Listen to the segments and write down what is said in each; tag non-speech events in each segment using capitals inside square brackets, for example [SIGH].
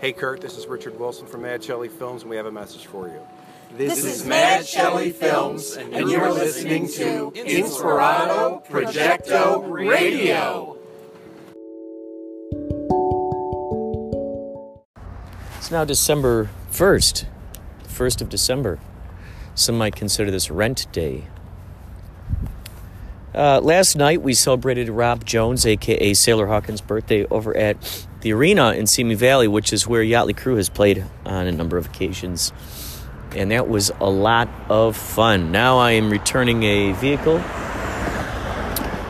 Hey Kurt, this is Richard Wilson from Mad Shelley Films, and we have a message for you. This, is Mad Shelley Films, and you're listening to Inspirato Projecto Radio. It's now December 1st, 1st of December. Some might consider this rent day. Uh, last night we celebrated Rob Jones, aka Sailor Hawkins' birthday, over at the arena in Simi Valley, which is where Yachtly Crew has played on a number of occasions. And that was a lot of fun. Now I am returning a vehicle.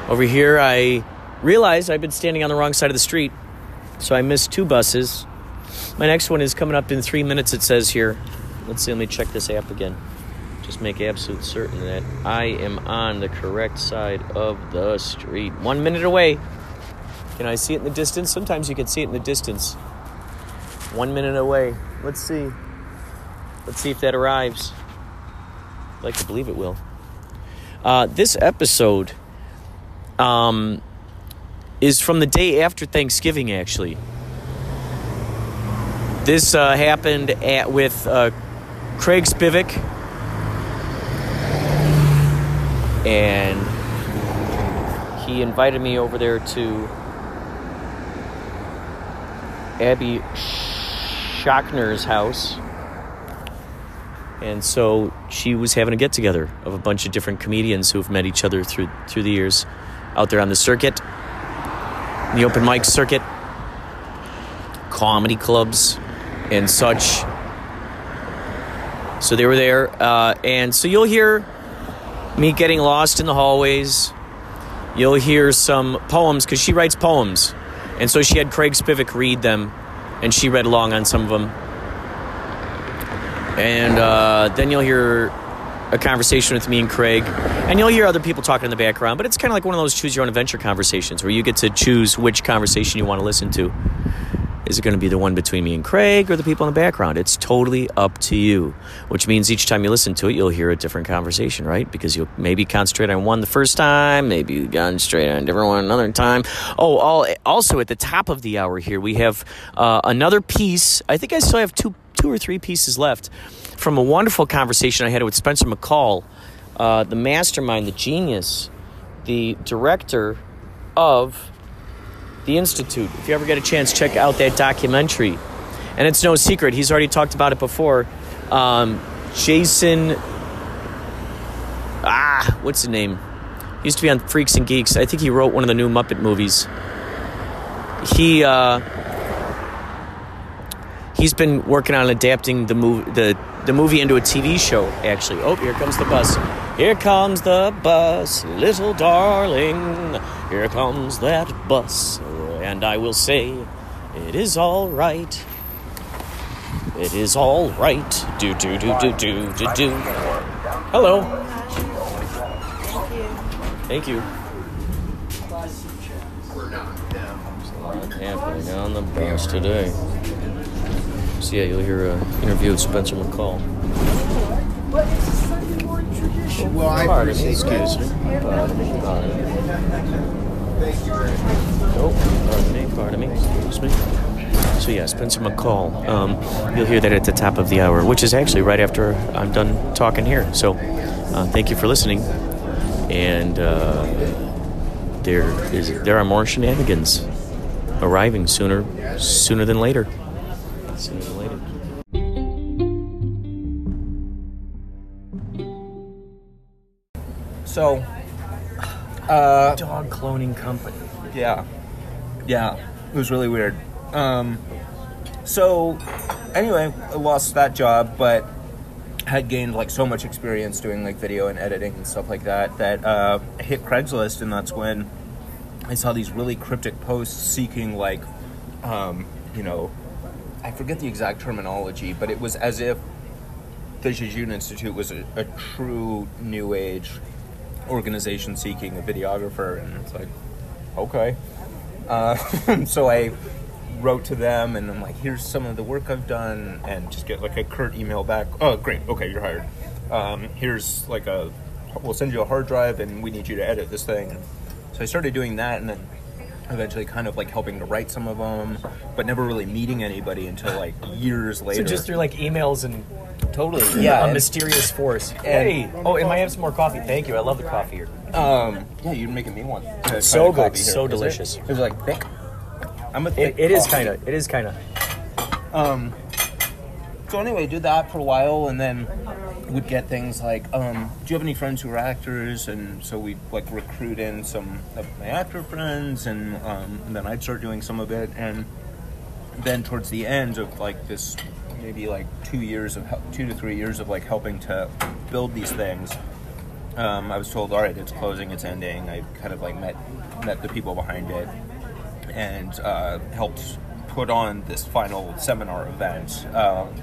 Over here, I realized I've been standing on the wrong side of the street, so I missed two buses. My next one is coming up in three minutes, it says here. Let's see, let me check this app again. Just make absolute certain that I am on the correct side of the street. One minute away. Can I see it in the distance? Sometimes you can see it in the distance. One minute away. Let's see. Let's see if that arrives. I'd like to believe it will. Uh, this episode um, is from the day after Thanksgiving, actually. This uh, happened at, with uh, Craig Spivak and he invited me over there to Abby Schachner's house. And so she was having a get together of a bunch of different comedians who've met each other through through the years out there on the circuit, the open mic circuit, comedy clubs, and such. So they were there, uh, and so you'll hear me getting lost in the hallways. You'll hear some poems because she writes poems. And so she had Craig Spivak read them, and she read along on some of them. And uh, then you'll hear a conversation with me and Craig, and you'll hear other people talking in the background. But it's kind of like one of those choose your own adventure conversations where you get to choose which conversation you want to listen to. Is it going to be the one between me and Craig or the people in the background? It's totally up to you, which means each time you listen to it, you'll hear a different conversation, right? Because you'll maybe concentrate on one the first time, maybe you concentrate on a different one another time. Oh, all, also at the top of the hour here, we have uh, another piece. I think I still have two, two or three pieces left from a wonderful conversation I had with Spencer McCall, uh, the mastermind, the genius, the director of the Institute. If you ever get a chance, check out that documentary. And it's no secret, he's already talked about it before. Um, Jason, ah, what's the name? He used to be on Freaks and Geeks. I think he wrote one of the new Muppet movies. He, uh, he's been working on adapting the movie, the, the movie into a TV show, actually. Oh, here comes the bus. Here comes the bus, little darling. Here comes that bus. And I will say, it is all right. It is all right. Do, do, do, do, do, do, do. Hello. Thank you. happening on the bus today. So yeah, you'll hear an interview with Spencer McCall. Well, I Pardon me, appreciate excuse me. Oh, pardon me, pardon me, excuse me. So yeah, Spencer McCall. Um, you'll hear that at the top of the hour, which is actually right after I'm done talking here. So uh, thank you for listening. And uh, there is there are more shenanigans arriving sooner sooner than later. Sooner than later. So, uh, Dog cloning company. yeah, yeah, it was really weird. Um, so, anyway, I lost that job, but had gained like so much experience doing like video and editing and stuff like that that uh, I hit Craigslist, and that's when I saw these really cryptic posts seeking like, um, you know, I forget the exact terminology, but it was as if the Jejune Institute was a, a true new age organization seeking a videographer, and it's like, okay. Uh, [LAUGHS] so I wrote to them, and I'm like, here's some of the work I've done, and just get like a curt email back. Oh, great, okay, you're hired. Um, here's like a, we'll send you a hard drive, and we need you to edit this thing. So I started doing that, and then eventually kind of like helping to write some of them, but never really meeting anybody until like years later. So just through like emails and totally, yeah. a and- mysterious force. hey, oh, and I have some more coffee. Thank you. I love the coffee here. Um, yeah, you're making me one. to So good, coffee here. so Is it? delicious. Is it like thick? I'm a thick. It, it is kind of. It is kind of. Um, so anyway, did that for a while, and then would get things like, um, "Do you have any friends who are actors?" And so we like recruit in some of my actor friends, and, um, and then I'd start doing some of it, and then towards the end of like this, maybe like two years of two to three years of like helping to build these things. Um, I was told, all right, it's closing, it's ending. I kind of like met met the people behind it and uh, helped put on this final seminar event. Um,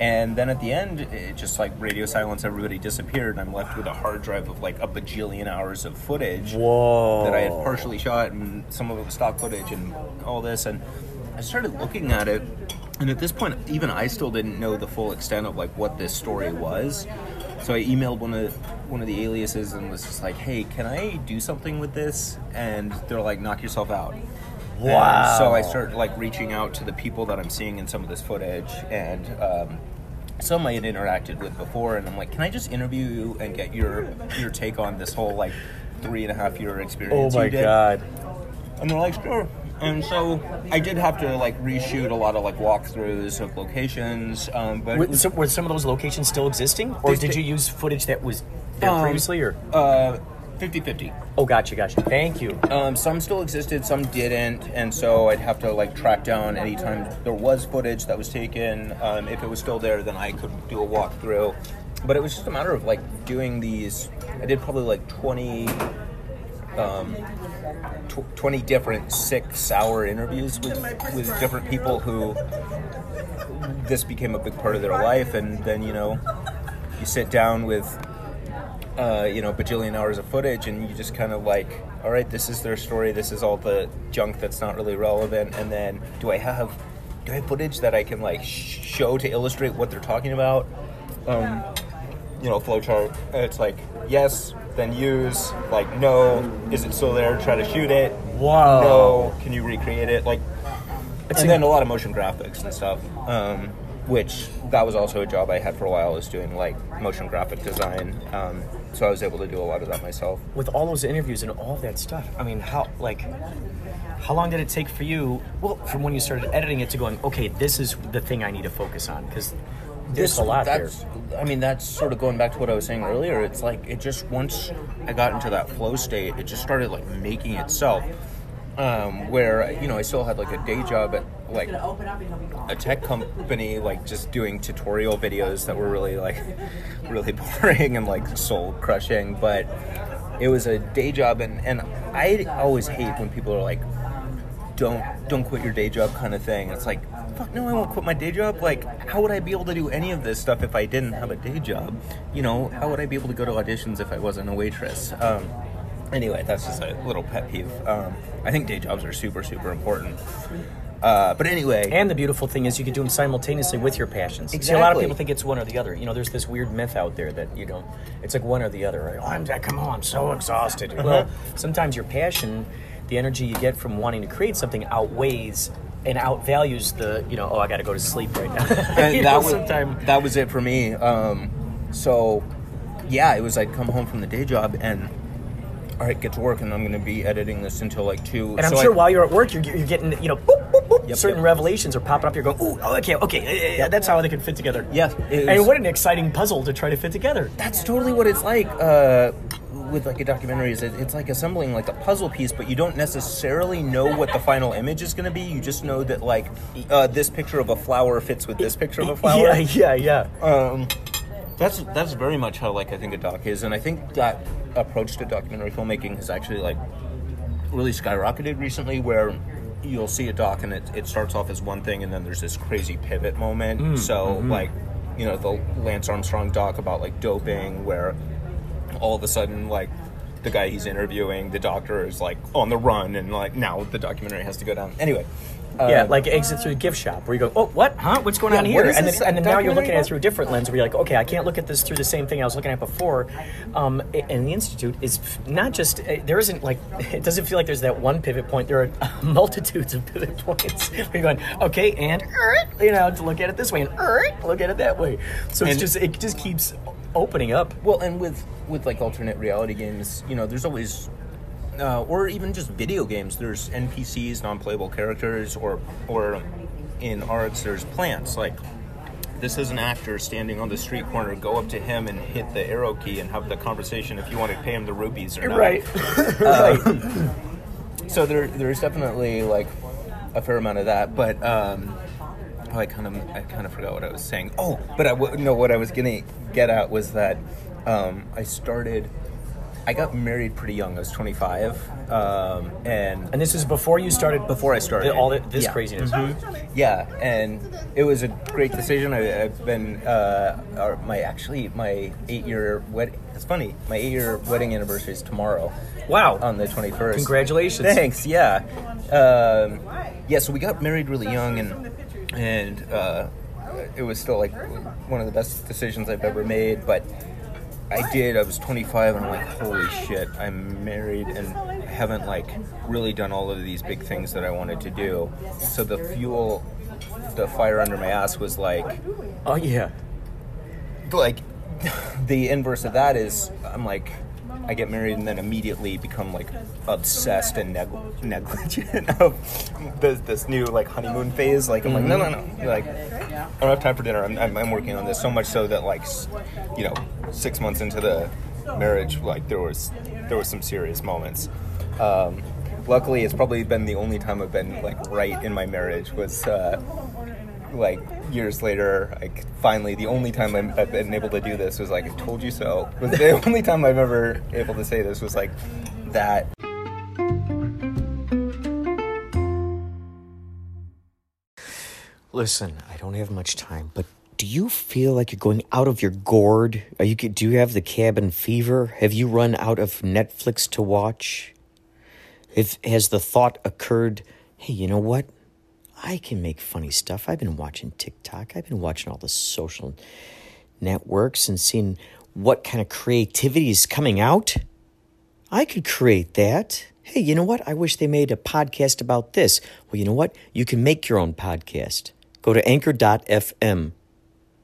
and then at the end, it just like radio silence, everybody disappeared, and I'm left with a hard drive of like a bajillion hours of footage Whoa. that I had partially shot, and some of it was stock footage, and all this. And I started looking at it, and at this point, even I still didn't know the full extent of like what this story was. So I emailed one of one of the aliases and was just like, "Hey, can I do something with this?" And they're like, "Knock yourself out." And Wow. so I started like reaching out to the people that I'm seeing in some of this footage, and um, some I had interacted with before, and I'm like, "Can I just interview you and get your your take on this whole like three and a half year experience? Oh my god. And they're like, sure. And so I did have to like reshoot a lot of like walkthroughs of locations, um, but Were was, some, were some of those locations still existing, or did sta- you use footage that was there Um, previously? Or uh, 50-50. oh, gotcha, gotcha. Thank you. Um, some still existed, some didn't, and so I'd have to like track down anytime there was footage that was taken. Um, if it was still there, then I could do a walkthrough. But it was just a matter of like doing these. I did probably like twenty, um, tw- twenty different six-hour interviews with with different people who this became a big part of their life, and then you know, you sit down with uh, you know, bajillion hours of footage, and you just kind of like, all right, this is their story. This is all the junk that's not really relevant. And then, do I have, do I have footage that I can like show to illustrate what they're talking about? Um, you know, flowchart. It's like yes, then use. Like no, is it still there? Try to shoot it. Wow. No, can you recreate it? Like It's and then a lot of motion graphics and stuff. Um, which that was also a job I had for a while. Was doing like motion graphic design. Um, so I was able to do a lot of that myself. With all those interviews and all that stuff, I mean, how like, how long did it take for you? Well, from when you started editing it to going, okay, this is the thing I need to focus on because there's a lot there. that's, I mean, that's sort of going back to what I was saying earlier. It's like it just once I got into that flow state, it just started like making itself. Um, where you know I still had like a day job at like a tech company, like just doing tutorial videos that were really like [LAUGHS] really boring and like soul crushing. But it was a day job, and and I always hate when people are like, don't don't quit your day job kind of thing. It's like, fuck no, I won't quit my day job. Like, how would I be able to do any of this stuff if I didn't have a day job? You know, how would I be able to go to auditions if I wasn't a waitress? Um, anyway, that's just a little pet peeve. Um, I think day jobs are super super important. Uh, but anyway, And the beautiful thing is you can do them simultaneously with your passions. See, a lot of people think it's one or the other. You know, there's this weird myth out there that you know, it's like one or the other. Right? Oh, I'm come on, I'm so exhausted. Well, sometimes your passion, the energy you get from wanting to create something, outweighs and outvalues the you know. Oh, I got to go to sleep right now. and [LAUGHS] that was sometime- that was it for me. Um, so yeah, it was I'd come home from the day job and all right, get to work, and I'm going to be editing this until like two. And I'm So sure I- while you're at work, you're, you're getting, you know, boop, boop, boop, Yep, certain yep. revelations are popping up. You're going, ooh, oh, okay, okay, yeah, yeah, yeah, that's how they can fit together. Yeah, it And what an exciting puzzle to try to fit together. that's totally what it's like uh, with like a documentary. Is it, it's like assembling like a puzzle piece, but you don't necessarily know what the final image is going to be. You just know that like uh, this picture of a flower fits with this picture of a [LAUGHS] flower. Yeah, yeah, yeah. Um, that's that's very much how like I think a doc is, and I think that approach to documentary filmmaking has actually like really skyrocketed recently, where you'll see a doc and it, it starts off as one thing, and then there's this crazy pivot moment. Mm, so mm-hmm. like, you know, the Lance Armstrong doc about like doping, where all of a sudden like the guy he's interviewing, the doctor is like on the run, and like now the documentary has to go down. Anyway, yeah, like exit through a gift shop where you go, oh, what? Huh? What's going Yeah, on here? And then, and then now you're looking at it through a different lens where you're like, okay, I can't look at this through the same thing I was looking at before. Um, and the institute is not just uh, there isn't like [LAUGHS] it doesn't feel like there's that one pivot point. There are [LAUGHS] multitudes of pivot [LAUGHS] points where you're going, okay, and er, you know, to look at it this way and er, look at it that way. So it's just it just keeps opening up. Well, and with with like alternate reality games, you know, there's always, uh, or even just video games. There's NPCs, non-playable characters, or or in arts, there's plants. Like this is an actor standing on the street corner. Go up to him and hit the arrow key and have the conversation if you want to pay him the rupees or not. [LAUGHS] Right. So there there's definitely like a fair amount of that, but um, oh, I kind of I kind of forgot what I was saying. Oh, but I w- no, what I was gonna get at was that um, I started. I got married pretty young. I was 25, um, and And this is before you started. before I started all the, this Yeah. craziness. yeah, and it was a great decision. I, I've been uh, our, my actually my eight year wedding. It's funny. My eight year wedding anniversary is tomorrow. Wow. On the 21st. Congratulations. Thanks. Yeah. Um, yeah. So we got married really young, and and uh, it was still like one of the best decisions I've ever made. But I did. I was 25, and I'm like, holy shit! I'm married, and I haven't like really done all of these big things that I wanted to do. So the fuel, the fire under my ass was like, Oh yeah. like [LAUGHS] the inverse of that is I'm like I get married and then immediately become like obsessed and neg- negligent [LAUGHS] of this, this new like honeymoon phase. Like I'm like no no no like I don't have time for dinner. I'm, I'm, I'm working on this so much so that like you know six months into the marriage like there was there was some serious moments. Um, luckily, it's probably been the only time I've been like right in my marriage was. Uh, like years later, like finally, the only time I'm, I've been able to do this was like, "I told you so." [LAUGHS] Was the only time I've ever able to say this was like that. Listen, I don't have much time, but do you feel like you're going out of your gourd? Are you do you have the cabin fever? Have you run out of Netflix to watch? If has the thought occurred, hey, you know what? I can make funny stuff. I've been watching TikTok. I've been watching all the social networks and seeing what kind of creativity is coming out. I could create that. Hey, you know what? I wish they made a podcast about this. Well, you know what? You can make your own podcast. Go to anchor.fm.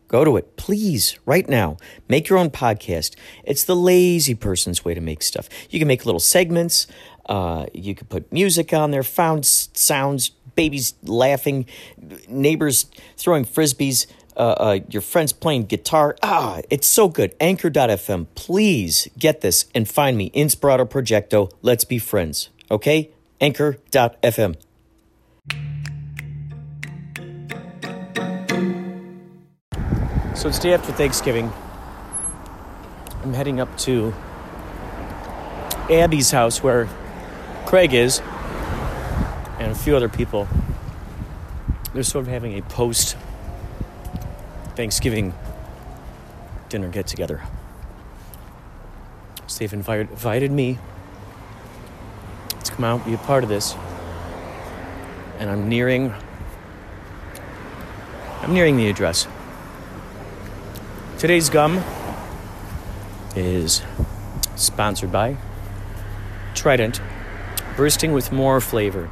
Go to it, please, right now. Make your own podcast. It's the lazy person's way to make stuff. You can make little segments. Uh, you can put music on there, found sounds, babies laughing, neighbors throwing frisbees, uh, uh, your friends playing guitar. Ah, it's so good. Anchor.fm. Please get this and find me, Inspirato Projecto. Let's be friends. Okay? Anchor.fm. So it's day after Thanksgiving. I'm heading up to Abby's house where Craig is and a few other people. They're sort of having a post Thanksgiving dinner get together. So they've invited, invited me to come out and be a part of this. And I'm nearing I'm nearing the address. Today's gum is sponsored by Trident, bursting with more flavor.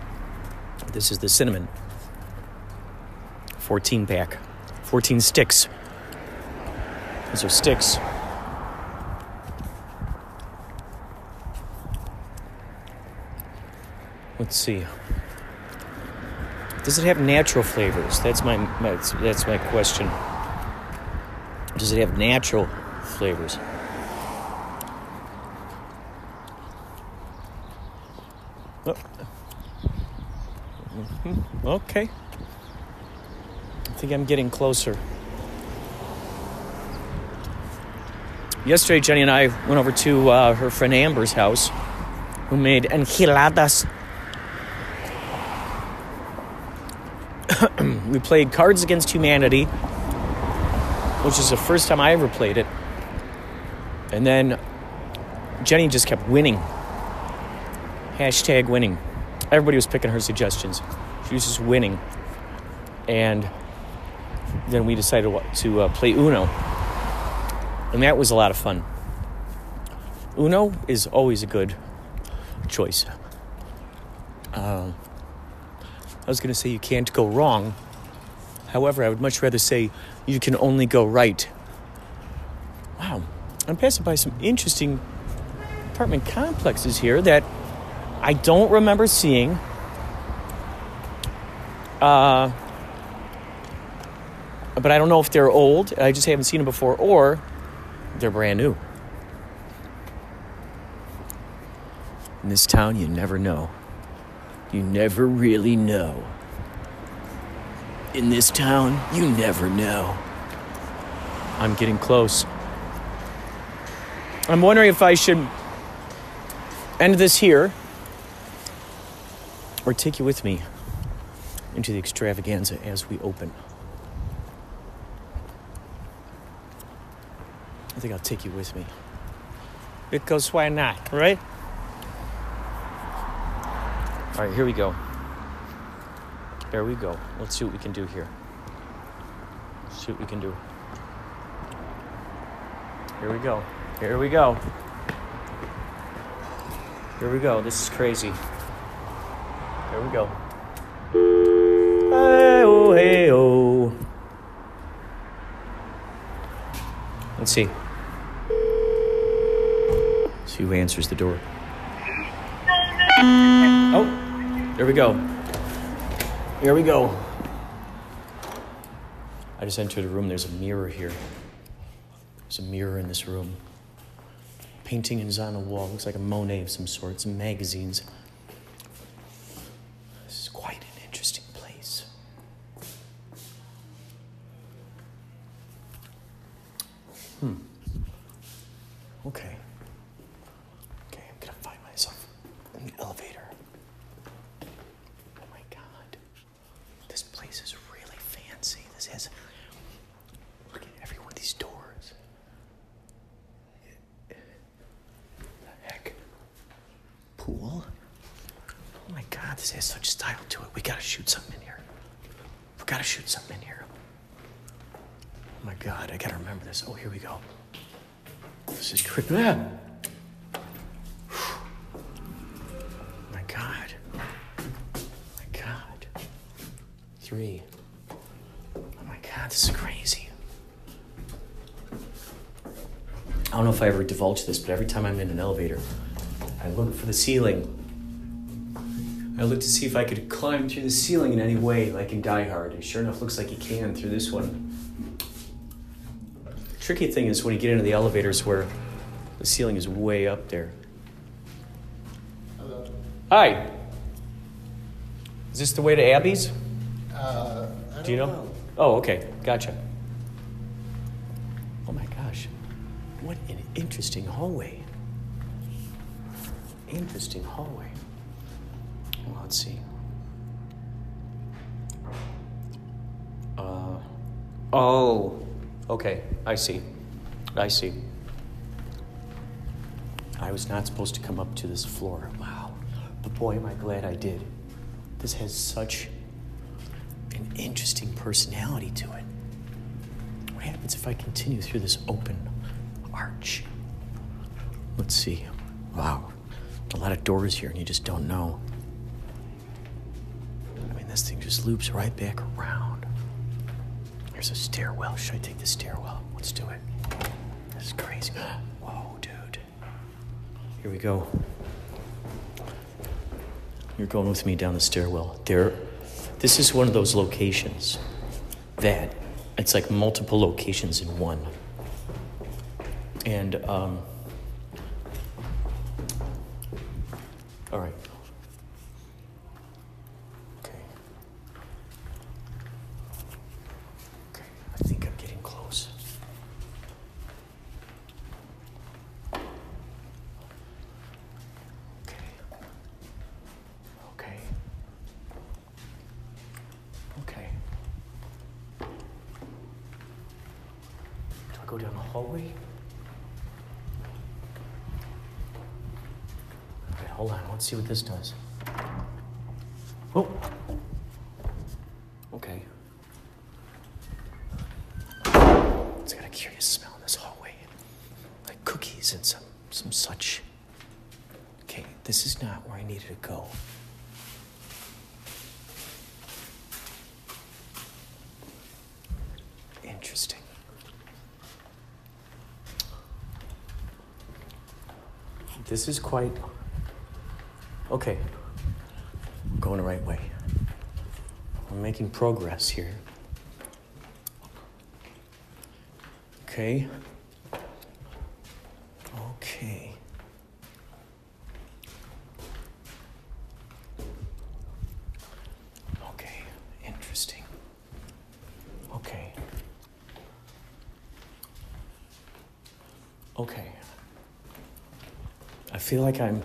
This is the cinnamon 14 pack, 14 sticks. These are sticks. Let's see. Does it have natural flavors? That's my, my that's my question. Does it have natural flavors? Mhm. Okay. I think I'm getting closer. Yesterday, Jenny and I went over to uh, her friend Amber's house, who made enchiladas. [CLEARS THROAT] we played Cards Against Humanity, which is the first time I ever played it. And then Jenny just kept winning. Hashtag winning. Everybody was picking her suggestions. She was just winning. And then we decided to uh, play Uno. And that was a lot of fun. Uno is always a good choice. Uh, I was going to say you can't go wrong. However, I would much rather say you can only go right. Wow, I'm passing by some interesting apartment complexes here that I don't remember seeing. Uh, but I don't know if they're old. I just haven't seen them before, or they're brand new. In this town, you never know. You never really know. In this town, you never know. I'm getting close. I'm wondering if I should end this here or take you with me into the extravaganza as we open. I think I'll take you with me. Because why not, right? All right, here we go. There we go. Let's see what we can do here. see what we can do. Here we go. Here we go. Here we go. This is crazy. Here we go. Hey oh, hey oh. Let's see. See who answers the door. Oh, there we go. Here we go. I just entered a room. There's a mirror here. There's a mirror in this room. Painting is on the wall. Looks like a Monet of some sort. Some magazines. This is quite an interesting place. Hmm. Okay. Okay, I'm gonna find myself in the elevator. Oh my god. This place is really fancy. This has. Look at every one of these doors. The heck? Pool? Oh my god, this has such style to it. We gotta shoot something in here. We gotta shoot something in here. Oh my god, I gotta remember this. Oh, here we go. This is trippy. Ah! My god. My god. Three. Oh my god, this is crazy. I don't know if I ever divulged this, but every time I'm in an elevator, I look for the ceiling. I look to see if I could climb through the ceiling in any way, like in Die Hard. And sure enough, looks like you can through this one. Tricky thing is when you get into the elevators where the ceiling is way up there. Hello. Hi. Is this the way to Abby's? Uh, I Do you know? know. Oh, okay. Gotcha. Oh my gosh. What an interesting hallway. Interesting hallway. Well, let's see. Uh, oh, okay. I see. I see. I was not supposed to come up to this floor. Wow. But boy, am I glad I did. This has such an interesting personality to it. What happens if I continue through this open Let's see. Wow. A lot of doors here, and you just don't know. I mean, this thing just loops right back around. There's a stairwell. Should I take the stairwell? Let's do it. This is crazy. [GASPS] Whoa, dude. Here we go. You're going with me down the stairwell. There, this is one of those locations that it's like multiple locations in one. And, um, all right. Okay. Okay, I think I'm getting close. Okay. Okay. Okay. Do I go down the hallway? All right, hold on. Let's see what this does. Oh. Okay. It's got a curious smell in this hallway. Like cookies and some some such. Okay, this is not where I needed to go. Interesting. This is quite. Okay. We're going the right way. We're making progress here. Okay. Okay. Okay, interesting. Okay. Okay. I feel like I'm.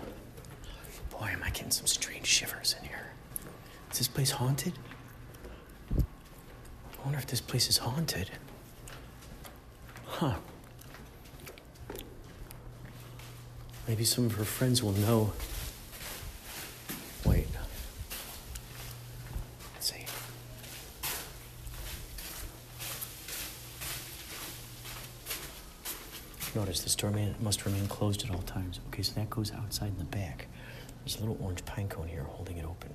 Boy, am I getting some strange shivers in here. Is this place haunted? I wonder if this place is haunted. Huh. Maybe some of her friends will know. Wait. Let's see. Notice this door must remain closed at all times. Okay, so that goes outside in the back. There's a little orange pine cone here holding it open.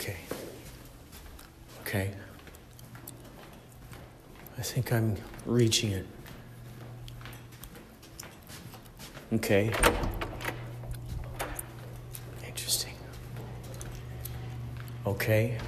Okay. Okay. I think I'm reaching it. Okay. Interesting. Okay.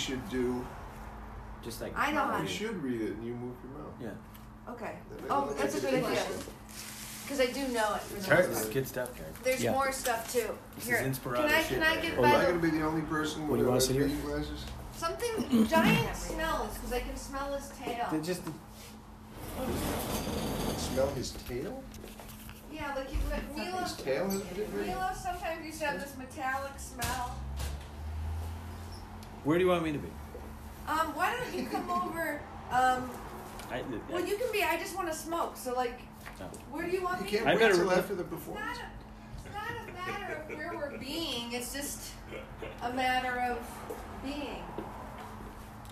Should do. just like I know how You should read it and you move your mouth. Yeah. Okay. Oh, that's a good idea. Because I do know it. It's hard. This is good stuff, Karen. There's Yeah. more stuff too. This Here, is Inspirato can I shit can I right get here. Am I by gonna the be the only person What with do you wanna uh, sit here? reading glasses? something [LAUGHS] giant smells because I can smell his tail. They're just Smell his tail? Yeah, like you, like Milo. His tail has been ready? Milo sometimes used to have this metallic smell. Where do you want me to be? Um, why don't you come over? Um, I, well, you can be. I just want to smoke. So like, No. where do you want You me? can't I wait better- till after the It's not, a, it's not a matter of where we're being. It's just a matter of being.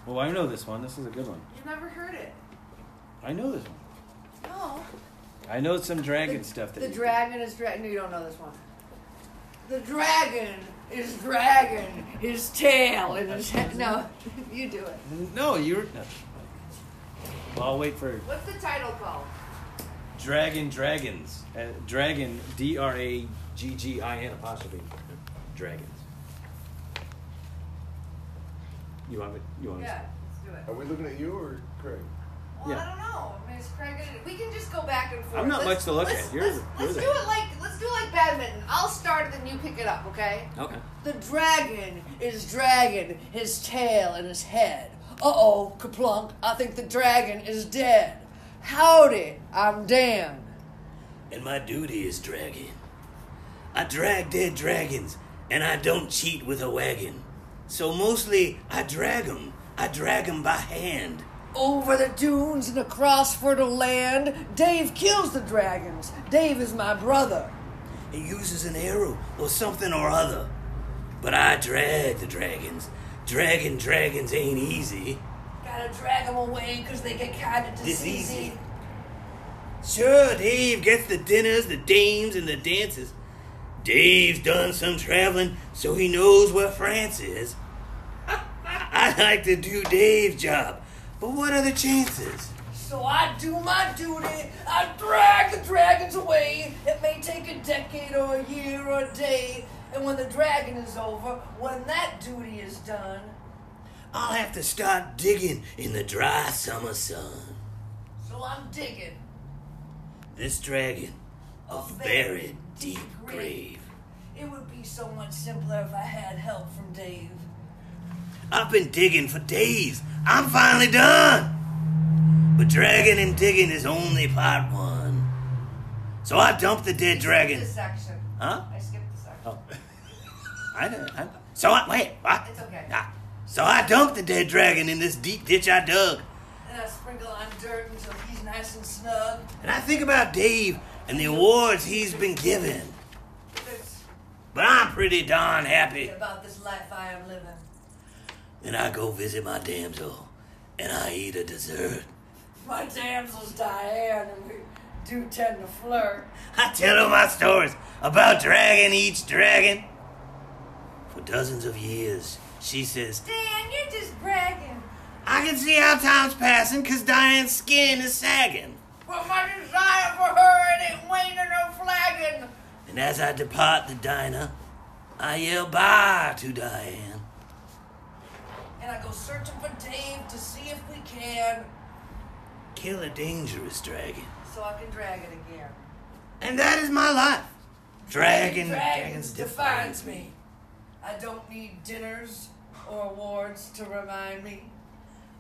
Well, I know this one. This is a good one. You've never heard it. I know this one. No. I know some dragon the, stuff. That the you- dragon is dragon. No, you don't know this one. The dragon is dragging his tail in his head. No, [LAUGHS] you do it. No, you're. No. Well, I'll wait for What's the title called? Dragon Dragons. Uh, dragon D R A G G I N apostrophe dragons. You want me? You want me? Yeah, let's do it. Are we looking at you or Craig? Well, Yeah. I don't know. I mean, it's Craig. We can just go back and forth. I'm not Let's- much to look let's, at. You're- let's, you're let's do it like let's do it like badminton. I'll start it, then you pick it up. Okay? Okay. The dragon is dragging his tail and his head. Uh oh, kaplunk. I think the dragon is dead. Howdy, I'm Dan. and my duty is dragging. I drag dead dragons, and I don't cheat with a wagon. So mostly I drag 'em. I drag 'em by hand. Over the dunes and across fertile land, Dave kills the dragons. Dave is my brother. He uses an arrow or something or other. But I drag the dragons. Dragging dragons ain't easy. Gotta drag them away because they get kinda Diseasy. Sure, Dave gets the dinners, the dames, and the dances. Dave's done some traveling, so he knows where France is. [LAUGHS] I like to do Dave's job, but what are the chances? So I do my duty. I drag the dragons away. It may take a decade or a year or a day. And when the dragon is over, when that duty is done, I'll have to start digging in the dry summer sun. so I'm digging. this dragon a very deep grave. It would be so much simpler if I had help from Dave. I've been digging for days. I'm finally done. But dragging and digging is only part one. So I dumped the dead dragon. Section. Huh? I skipped the section. Oh. I know. I, so I wait. What? It's okay. Ah, so I dumped the dead dragon in this deep ditch I dug. And I sprinkle on dirt until he's nice and snug. And I think about Dave and the awards he's been given. But I'm pretty darn happy. about this life I am living. Then I go visit my damsel, and I eat a dessert. My damsel's Diane, and we do tend to flirt. I tell her my stories about dragon eats dragon. For dozens of years, she says, Dan, you're just bragging. I can see how time's passing because Diane's skin is sagging. But my desire for her, it ain't waning or flagging. And as I depart the diner, I yell bye to Diane. And I go searching for Dave to see if we can, Kill a dangerous dragon. so I can drag it again. And that is my life. Dragon, Dragons dragons defines me. I don't need dinners or awards to remind me.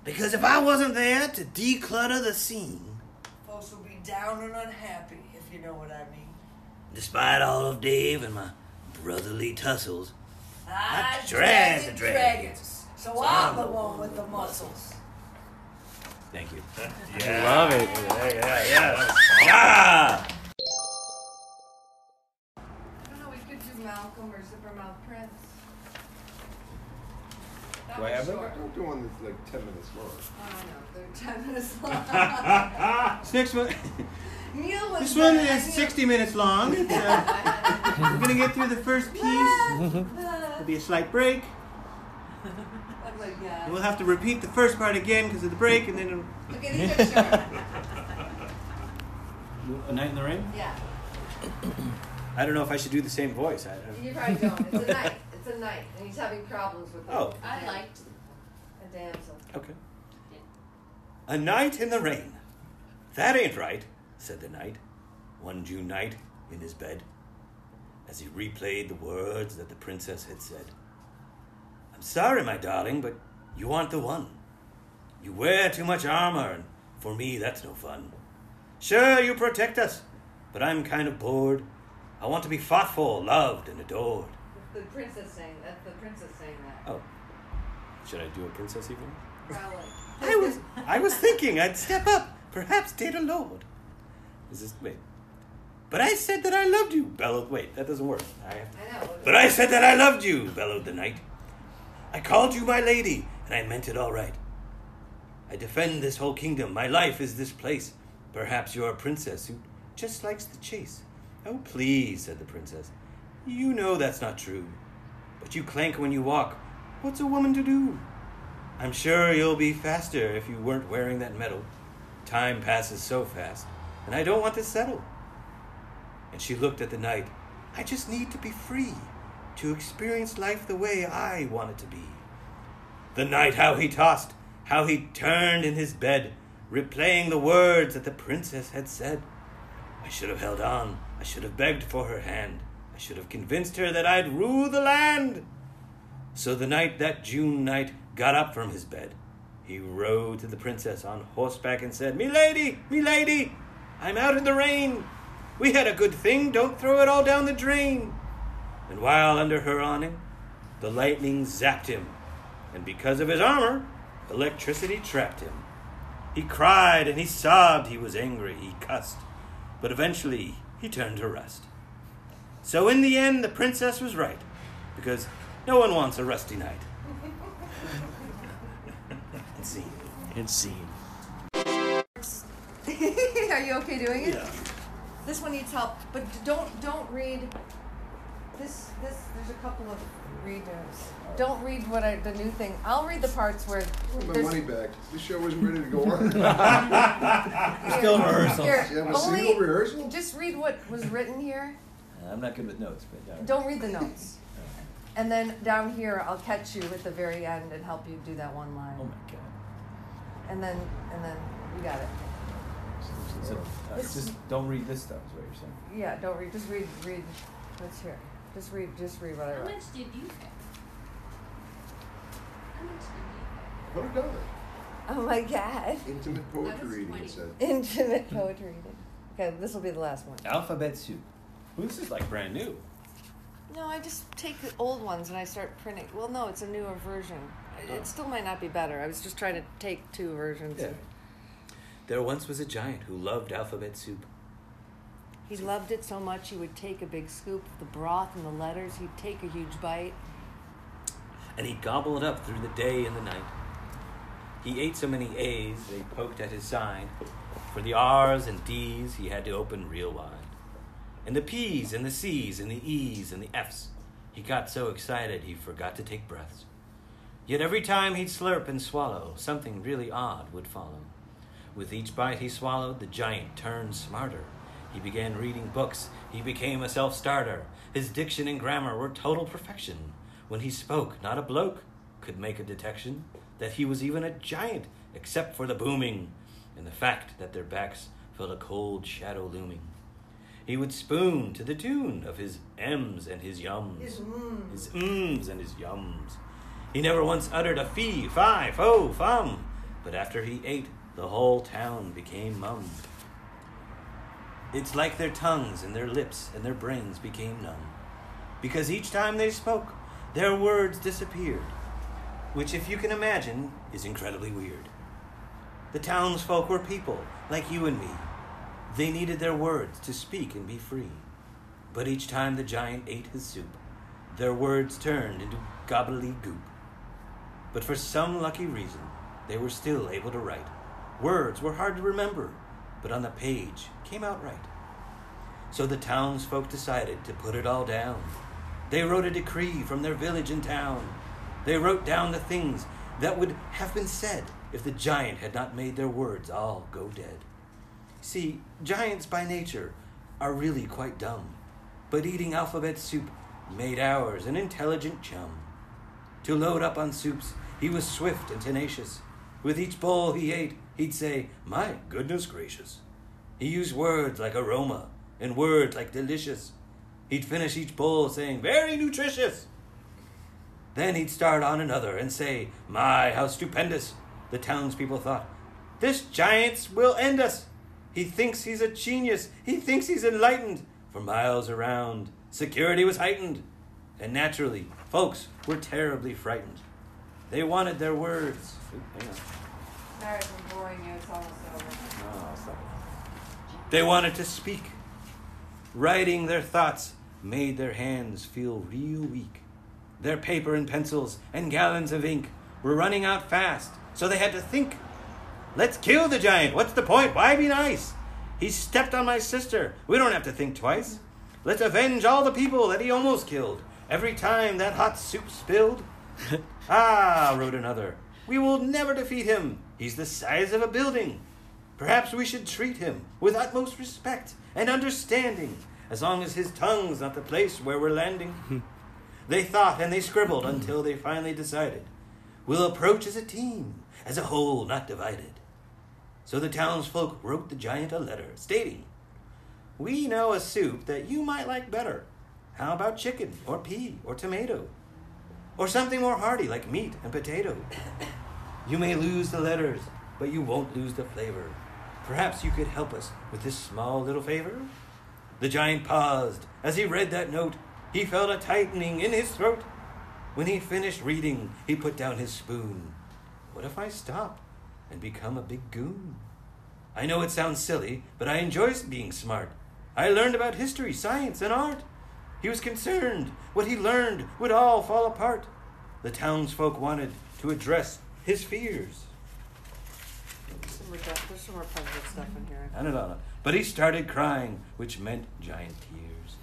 Because if I wasn't there to declutter the scene, Folks will be down and unhappy, if you know what I mean. despite all of Dave and my brotherly tussles, I drag drag the the dragons. Dragons, so I'm the one with the muscles. Thank you. [LAUGHS] I love it. yeah! yeah, yeah. yeah. I don't know, we could do Malcolm or Zippermouth Prince. That Do I was have short. that? Don't do one that's like 10 minutes long. I don't know, they're 10 minutes long. This next one, Neil was this one there, is Neil- 60 minutes long. Uh, [LAUGHS] we're gonna get through the first piece. There'll be a slight break. We'll have to repeat the first part again because of the break, and then it'll- Okay, these are short. A Night in the Rain? Yeah, I don't know if I should do the same voice. I, I, you probably don't. It's a night. It's a night, and he's having problems with it. Oh. I liked a damsel. okay. A night in the rain. That ain't right, said the knight, one June night in his bed, as he replayed the words that the princess had said. I'm sorry, my darling, but you aren't the one. You wear too much armor, and for me, that's no fun. Sure, you protect us, but I'm kind of bored. I want to be fought for, loved, and adored. The princess saying that's the princess saying that. Oh. Should I do a princess even? Probably. I was I was thinking I'd step up, perhaps date a lord. Is this wait? But I said that I loved you, bellowed. Wait, that doesn't work. I have to. I know. But I said that I loved you, bellowed the knight. I called you my lady, and I meant it all right. I defend this whole kingdom. My life is this place. Perhaps you're a princess who just likes the chase. Oh, please, said the princess. You know that's not true. But you clank when you walk. What's a woman to do? I'm sure you'll be faster if you weren't wearing that medal. Time passes so fast, and I don't want to settle. And she looked at the knight. I just need to be free, to experience life the way I want it to be. The night, how he tossed, how he turned in his bed, replaying the words that the princess had said. I should have held on. I should have begged for her hand. I should have convinced her that I'd rule the land. So the night that June night got up from his bed, he rode to the princess on horseback and said, Me lady, me lady, I'm out in the rain. We had a good thing, don't throw it all down the drain. And while under her awning, the lightning zapped him, and because of his armor, electricity trapped him. He cried and he sobbed, he was angry, he cussed, but eventually he turned to rust. So in the end, the princess was right, because no one wants a rusty night. [LAUGHS] and scene. And scene. [LAUGHS] Are you okay doing it? Yeah. This one needs help, but don't don't read. This this there's a couple of redos. Don't read what I the new thing. I'll read the parts where. I want my there's- money back. This show wasn't ready to go on. [LAUGHS] Still in rehearsal. Here, You have a only- single rehearsal? Just read what was written here. I'm not good with notes, but uh, Don't read the [LAUGHS] notes. And then down here, I'll catch you at the very end and help you do that one line. oh my god. And then and then you got it. So, uh, This- just don't read this stuff. Is what you're saying. Yeah, don't read. Just read. Read. What's here? Just read. Just read what I How wrote. much did you pay? How much did you Put it down. Oh my God! Intimate poetry was reading, funny. said. Intimate poetry reading. Okay, this will be the last one. Alphabet soup. Ooh, this is like brand new. No, I just take the old ones and I start printing. Well, no, it's a newer version. It- Oh. It still might not be better. I was just trying to take two versions. Yeah. There once was a giant who loved alphabet soup. He loved it so much he would take a big scoop of the broth and the letters. He'd take a huge bite. and he gobbled it up through the day and the night. He ate so many A's they poked at his side. For the R's and D's he had to open real wide. And the P's and the C's and the E's and the F's, he got so excited he forgot to take breaths. Yet every time he'd slurp and swallow, something really odd would follow. With each bite he swallowed, the giant turned smarter. He began reading books. He became a self starter. His diction and grammar were total perfection. When he spoke, not a bloke could make a detection that he was even a giant, except for the booming and the fact that their backs felt a cold shadow looming. He would spoon to the tune of his M's and his yums, His mm. his ums and his yums. He never once uttered a fee, fi, fo, fum, but after he ate, the whole town became mum. It's like their tongues and their lips and their brains became numb. Because each time they spoke, their words disappeared. Which, if you can imagine, is incredibly weird. The townsfolk were people, like you and me. They needed their words to speak and be free. But each time the giant ate his soup, their words turned into gobbledygook. But for some lucky reason, they were still able to write. Words were hard to remember, but on the page came out right. So the townsfolk decided to put it all down. They wrote a decree from their village and town. They wrote down the things that would have been said if the giant had not made their words all go dead. See, giants by nature are really quite dumb, but eating alphabet soup made ours an intelligent chum. To load up on soups, he was swift and tenacious. With each bowl he ate, he'd say, My goodness gracious. He used words like aroma and words like delicious. He'd finish each bowl saying, Very nutritious. Then he'd start on another and say, My, how stupendous. The townspeople thought, This giant will end us. He thinks he's a genius. He thinks he's enlightened. For miles around, security was heightened. And naturally, folks were terribly frightened. They wanted their words. On. They wanted to speak. Writing their thoughts made their hands feel real weak. Their paper and pencils and gallons of ink were running out fast, so they had to think. Let's kill the giant. What's the point? Why be nice? He stepped on my sister. We don't have to think twice. Let's avenge all the people that he almost killed. Every time that hot soup spilled. [LAUGHS] ah, wrote another. We will never defeat him. He's the size of a building. Perhaps we should treat him with utmost respect and understanding, as long as his tongue's not the place where we're landing. [LAUGHS] they thought and they scribbled until they finally decided. We'll approach as a team, as a whole, not divided. So the townsfolk wrote the giant a letter stating, We know a soup that you might like better. How about chicken, or pea, or tomato? Or something more hearty like meat and potato? You may lose the letters, but you won't lose the flavor. Perhaps you could help us with this small little favor? The giant paused. As he read that note, he felt a tightening in his throat. When he finished reading, he put down his spoon. What if I stop and become a big goon? I know it sounds silly, but I enjoy being smart. I learned about history, science, and art. He was concerned what he learned would all fall apart. The townsfolk wanted to address his fears. Some more There's some more positive stuff in here. I don't know. But he started crying, which meant giant tears.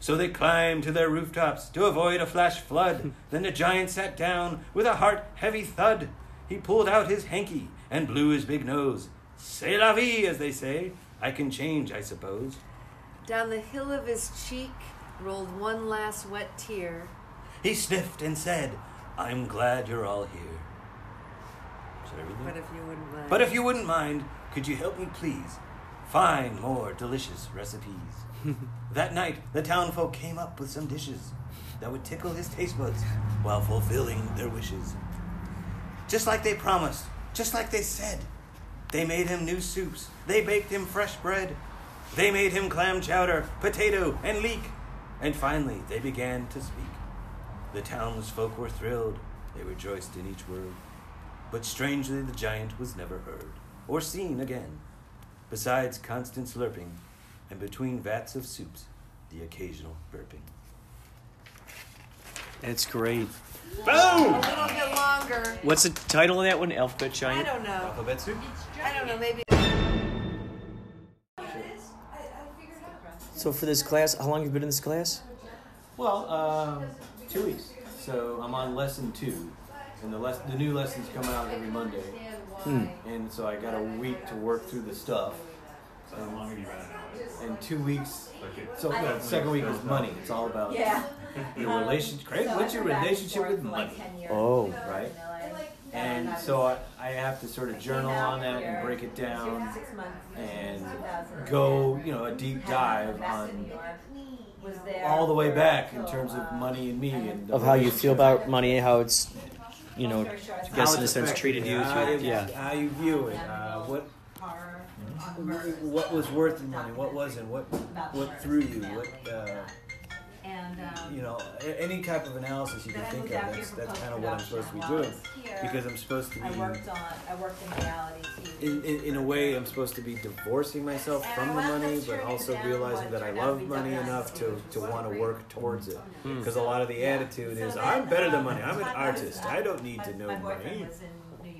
So they climbed to their rooftops to avoid a flash flood. [LAUGHS] then the giant sat down with a heart heavy thud. He pulled out his hanky and blew his big nose. C'est la vie, as they say. I can change, I suppose. Down the hill of his cheek rolled one last wet tear. He sniffed and said, I'm glad you're all here. Read that? But if you wouldn't mind. But if you wouldn't mind, Could you help me, please? Find more delicious recipes. [LAUGHS] that night, the townfolk came up with some dishes that would tickle his taste buds while fulfilling their wishes. Just like they promised, just like they said. They made him new soups. They baked him fresh bread. They made him clam chowder, potato, and leek. And finally, they began to speak. The townsfolk were thrilled. They rejoiced in each word. But strangely, the giant was never heard or seen again. Besides constant slurping, and between vats of soups, the occasional burping. That's great. Boom! A little bit longer. What's the title of that one? Alphabet Giant? I Giant? don't know. Alphabet soup? I don't know. Maybe. So for this class, how long have you been in this class? Well, um, two weeks. So I'm on lesson two, and the less the new lessons come out every Monday, Hmm. and so I got a week to work through the stuff. So how long have you been in it? And two weeks. So the second week is money. It's all about Yeah. your relationship. Craig, what's your relationship with money? Oh. Right. And so I, I have to sort of journal on that and break it down and go, you know, a deep dive on all the way back in terms of money and me and Of how you feel about money, how it's, you know, I How guess in a sense treated you. how Through, yeah. How you view it. Uh, what what was worth the money? What wasn't? What what threw you? What uh, And, um, you know? Any type of analysis you can think of. That's, that's kind of what I'm supposed to be doing While I was here, because I'm supposed to be. I worked on, I worked in reality TV. in, in, in a way, I'm supposed to be divorcing myself from the money, but also realizing that I love money enough to, to want to work towards it. Hmm. Because a lot of the attitude is, I'm better than money. I'm an artist. I don't need to know money.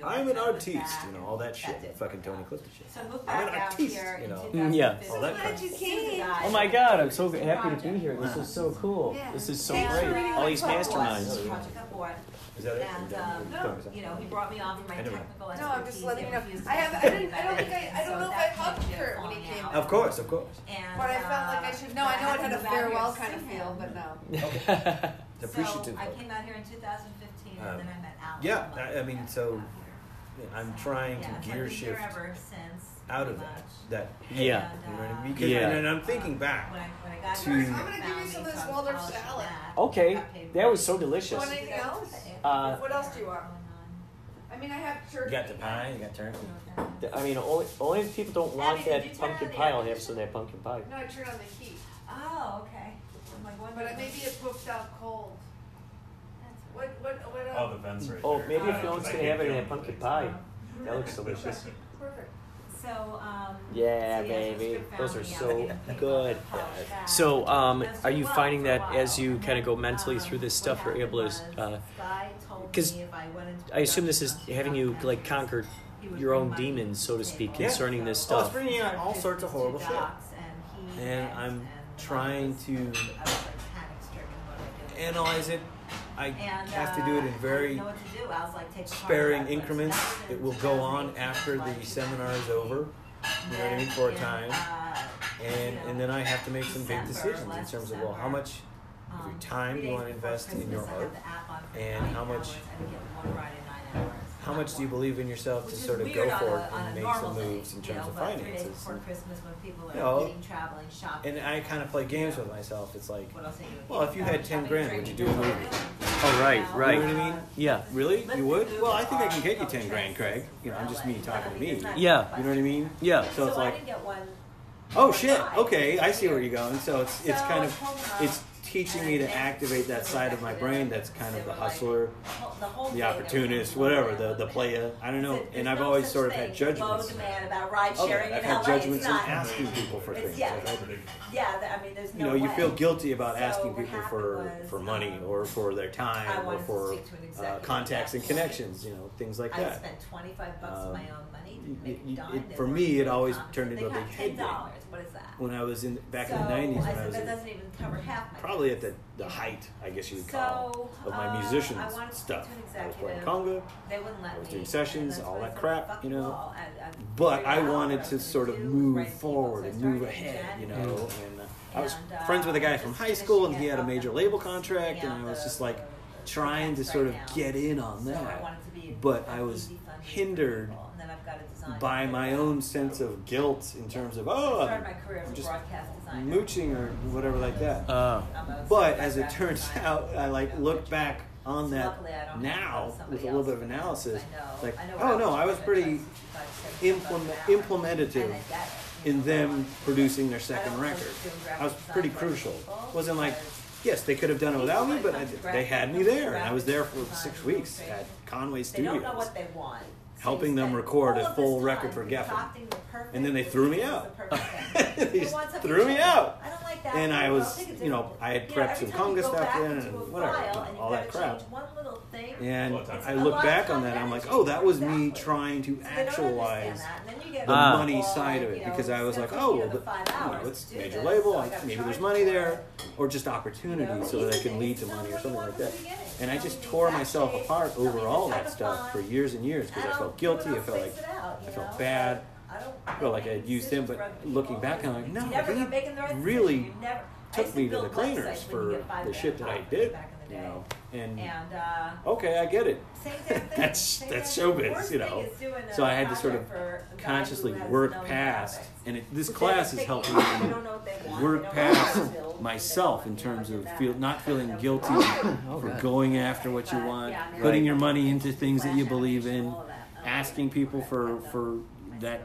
I'm an artiste. You know all that shit. That fucking Tony Clifton shit. So I moved I'm an artiste. You know. Mm, yeah. All that kind of you came. Oh my God! I'm so happy to be here. This is so cool. Yeah. This is so Thanks great. All these masterminds. Project up board. Is that it? And, um, you know, he brought me on for my I never know. technical No, I'm just expertise letting you know. and he was I have. I didn't. I don't think I. I don't So know if I hugged changed it Kurt when he came. out. Of course, of course. And, But I felt like I uh, should. No, I know it had had a to move out here farewell kind of feel, but no. [LAUGHS] It's appreciative. So I came out here in 2015 Um, and then I met Al. Yeah, I, I mean, so I'm trying Yeah, to gear like been here shift ever since, out of that. That Yeah. You know what I mean? Because, Yeah. And, I'm thinking back When I, when I got to. I'm gonna give you some of this Waldorf salad. Okay, that was so You delicious. want anything else? Uh, What else do you want? I mean, I have turkey. You got the pie. You got turkey. I mean, only, only if people don't want Abby, that pumpkin pie, I'll air have some of that pumpkin pie. No, I turned on the heat, Oh, okay. I'm like, but maybe it pooped out cold. That's What? What? What? Oh, the vents right Oh, there. maybe if Uh, no one's I gonna have any of feeling that pumpkin pie. That looks delicious. [LAUGHS] Perfect. So, um. Yeah, so, baby. Sister Those are me so out here in good. college back. So, um, Does are you well finding for a that while. as you kind of go mentally um, through this what stuff, you're able to, happened uh, Guy told 'cause me if I went into I assume this is production having you like conquer he would your bring own money demons, so to speak, table. concerning this stuff. Oh, it's stuff. bringing out all sorts of horrible shit. Docs and he And I'm and trying to I was like panic-stricken, what I do? analyze it. I And, have to uh, do it in I very know what to do. I was like, take sparing increments. It will go on after the seminar is over. You know what I mean? For a time. uh, And, and then I have to make some big decisions in terms of, well, how much of your Um, time do you want to invest in your Christmas, I had art? the app on for And how much- hours. I would get one ride in nine hours. How much do you believe in yourself to Which is sort of go for it and make some day, moves in terms know, of but Three days finances? before And- Christmas when people are You know, eating, traveling, shopping. And I kind of play games with myself. It's like, What else you well, if you had 10 grand, would you do a movie? Oh, right, right. You know what I mean? Yeah. Really? You would? Well, I think I can get you 10 grand, Craig. You know, I'm just me talking to me. Yeah. You know what I mean? Yeah. So it's like, didn't get one. oh shit, okay, I see where you're going. So it's it's kind of it's teaching me to activate that side of my brain that's kind of the hustler, The whole the day opportunist, whatever, the the player. I don't know. And I've always sort of had judgments. Low demand about ride Oh, I've had judgments in asking people for things. yeah. Yeah, I mean, there's you know, you feel guilty about asking people for for money um, or for their time or for speak to an uh, contacts and at that point. connections. You know, things like that. I spent 25 bucks of Um, my own money to make y- a dime. it- They for me, it always turned into a big head. What is that? When I was in back so, in the nineties, I, said, I was that in, doesn't even cover half. My probably at the, the height, I guess you would call, so, of my musician stuff. I was playing conga. They wouldn't let I was doing me, sessions, all that crap, you know. I, but I wanted to sort of move forward and move ahead, you know. And uh, I was friends with a guy from high school, and he had a major label contract, and I was just like trying to sort of get in on that. But I was hindered by my own sense of guilt in terms of oh, I'm, I'm just mooching or whatever like that. Uh, but as it turns out, I like oh, look back on that now with a little bit of analysis. Like, oh no, I was pretty implement, implementative in them producing their second record. I was pretty crucial. Wasn't like yes, they could have done it without me, but I, they had me there, and I was there for six weeks at Conway Studios. They don't know what they want helping them record a full record for Geffen. And then they threw me out. [LAUGHS] they threw me out. I don't like that. And I was, you know, I had prepped some conga stuff in and whatever, all that crap. And I look back on that, I'm like, oh, that was me trying to actualize the money side of it because I was like, oh, well, it's major label, maybe there's money there, or just opportunity so that I can lead to money or something like that. And I just tore myself apart over all that stuff for years and years because I felt guilty. I felt like I felt bad. I felt like I had used them. But looking back, I'm like, no, they really took me to the cleaners for the shit that I did. You know and, and uh, okay, I get it. Same [LAUGHS] thing. that's same that's showbiz, you know. So I had to sort of consciously work no past, and it, this but class is helping me work past myself in terms of feel not feeling guilty oh, for going after what you want, yeah, putting right. your money into things that you believe in, asking people for for that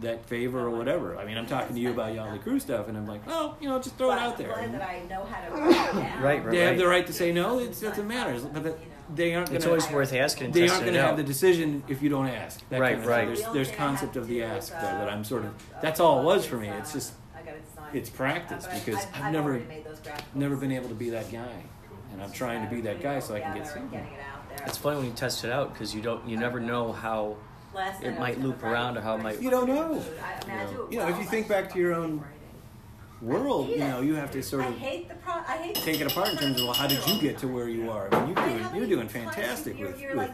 that favor or whatever. I mean, I'm talking to you about Yanni crew stuff, and I'm like, oh, you know, just throw it out there. Glad that I know how to [LAUGHS] right, right, right. They have the right to say no. It doesn't matter, but the, they aren't. Gonna, it's always worth asking. They aren't going to have the decision if you don't ask. That right, kind of right. Thing. There's, there's concept of the ask there that I'm sort of. That's all it was for me. It's just it's practice because I've, never never been able to be that guy, and I'm trying to be that guy so I can get seen. It's funny when you test it out because you don't you never know how it might loop around or how it might- You don't know. I, it You know, if you think back to your own- World, you know, you have to sort I of hate the pro. I hate take it apart in terms of well, how did you get to where you are? I mean, you're doing, you're doing fantastic with, you with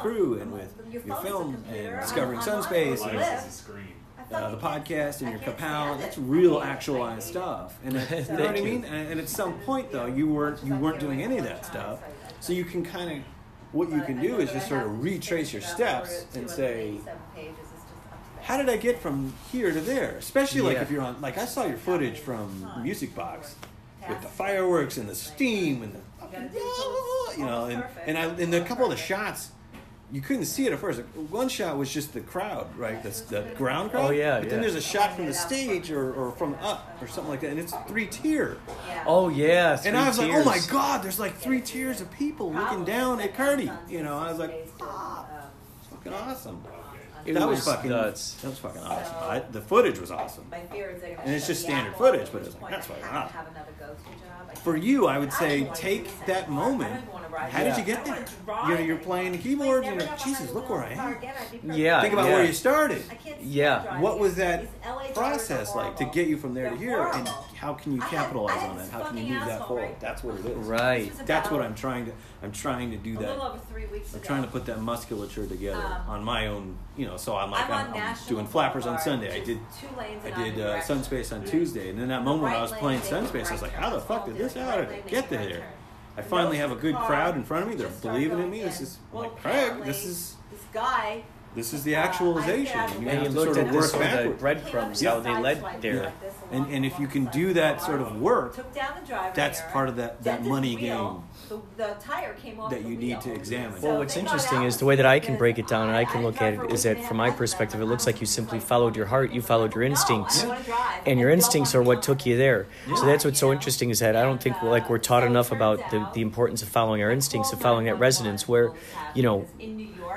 Crew and with your film and Discovering Sunspace and is a screen. uh, the podcast and your kapow. That's real actualized stuff, and [LAUGHS] you know what I mean. And at some point though, you weren't you weren't doing any of that stuff, so you can kind of what you can do is just sort of retrace your steps and say, how did I get from here to there? Especially like if you're on, like I saw your footage from Music Box with the fireworks and the steam and the, you [LAUGHS] know, and, and I, and a couple of the shots you couldn't see it at first. One shot was just the crowd, right? That's the ground oh, crowd. Oh yeah. But yeah. then there's a shot from the stage or, or from up or something like that, and it's three tier. Oh yeah. And I was tiers. like, oh my god, there's like three tiers of people looking down at Cardi. You know, I was like, fucking awesome. It that was, was fucking nuts. That was fucking awesome. So, I, the footage was awesome. and it's just standard footage, but it's like that's fucking awesome. For you, I would say take that moment how did you get there? You're, you're playing the keyboards and you're like, Jesus, look where I am. Yeah. Think about yeah. where you started. Yeah. What was that process like to get you from there to here? And how can you capitalize on that? How can you move that forward? That's what it is. Right. That's what I'm trying to. I'm trying to do that. A little over three weeks. I'm ago. trying to put that musculature together um, on my own. You know, so I'm like I'm, I'm, I'm doing flappers on Sunday. I did. Two lanes I did uh, Sunspace on Tuesday, and then that moment right I was playing Sunspace, I was like, how the fuck did this? happen? get there? I finally have a good crowd in front of me. They're believing in me. This is well, like Craig. This is this guy. This is the actualization. Uh, and you and at the sort of breadcrumbs how they led there. Yeah. And, and if you can do that sort of work, that's part of that, that money game the, the tire came off that you need to examine. So well, what's interesting is the way that I can break it down and I can look at it is that from my perspective, it looks like you simply followed your heart, you followed your instincts, and your instincts are what took you there. So that's what's so interesting is that I don't think like we're taught enough about the, the importance of following our instincts, of following that resonance, where you know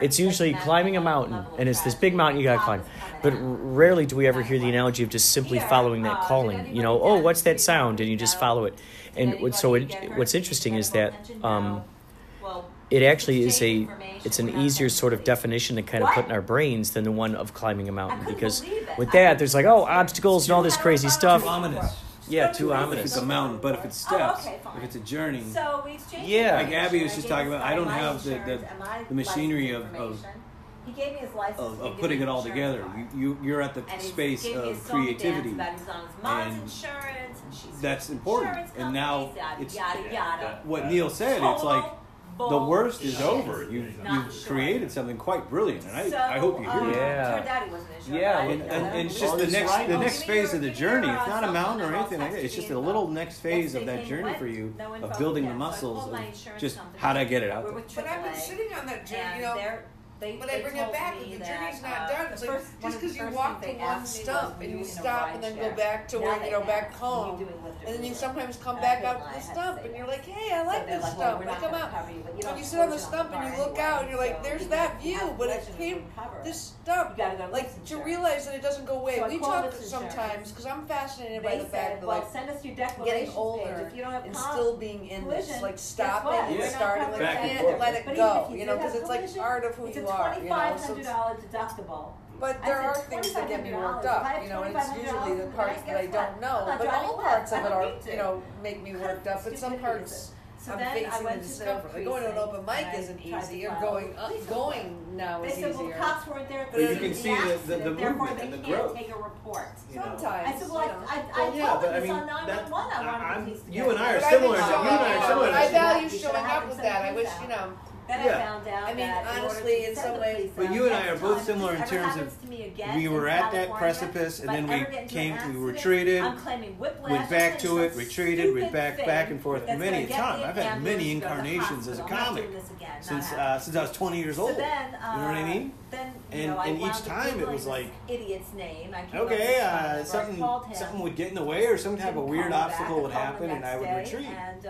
it's usually climbing a mountain and it's this big mountain you got to climb but rarely do we ever hear the analogy of just simply following that calling. You know, oh, what's that sound, and you just follow it. And so, it, what's interesting is that um, it actually is a it's an easier sort of definition to kind of put in our brains than the one of climbing a mountain because with that there's like oh obstacles and all this crazy stuff. Too ominous. Yeah, too If ominous. it's a mountain, but if it's Oh, steps, okay, if it's a journey, So we. Yeah. like Abby was just talking about, I don't have the, the, insurance and my the machinery of, of, information he gave me his license of, of putting it all together. Card. You, you are at the and space of creativity. His mom's and insurance, and she's that's important. And now it's yada yada. What Neil said, it's like the worst is over. You you've sure. created something quite brilliant, and I, so, I hope you hear um, it. Yeah, yeah, and, and, and, it's just the next the next phase of the journey. It's not a mountain or anything like that. It's just a little next phase of that journey for you of building the muscles of just how to I get it out there. But I've been sitting on that journey, you know they, but they, they bring it back. The journey's not uh, done. It's first, like, just because you walk to one stump and you stop and then go back to where you know back home, and then you sometimes come back out to the stump and you're like, hey, I like this stump. I come out. You, you, and you sit on the stump and you look out and you're like, there's that view, but it came this stump. Like to realize that it doesn't go away. We talk sometimes because I'm fascinated by the fact that like send us your declaration older if you don't have and still being in this like stopping and starting like can't let it go. You know because it's like part of who you are are, you know, so it's- $2,500 deductible. But there are things that get me worked up, you know, and it's usually the parts that I don't know, but all parts of it are, you know, make me worked up, but some parts, So I'm then facing the went the Going to an open mic isn't easy, or file going, up- going now They is said, well, the easier. cops weren't there But you can see the- the- the accident, movement they and the can't growth. take a report. I Sometimes, said, well, I. I, I Well, told them this on nine-one-one, I wanted I'm- the you and I are similar. You and I are similar. I value showing up with that, I wish, you know, then yeah. I found out. I mean, honestly, in some ways. But you and I are both similar in terms of we were at that precipice, and then we came. We retreated. I'm claiming whiplash. Went back to it. Retreated. Went back back and forth many a time. I've had many incarnations as a comic since uh, since I was 20 years old. So then, uh, you know what I mean? Then, and know, and each time it was like idiot's name. okay, uh, something something would get in the way, or some type of weird obstacle would happen, and I would retreat. And,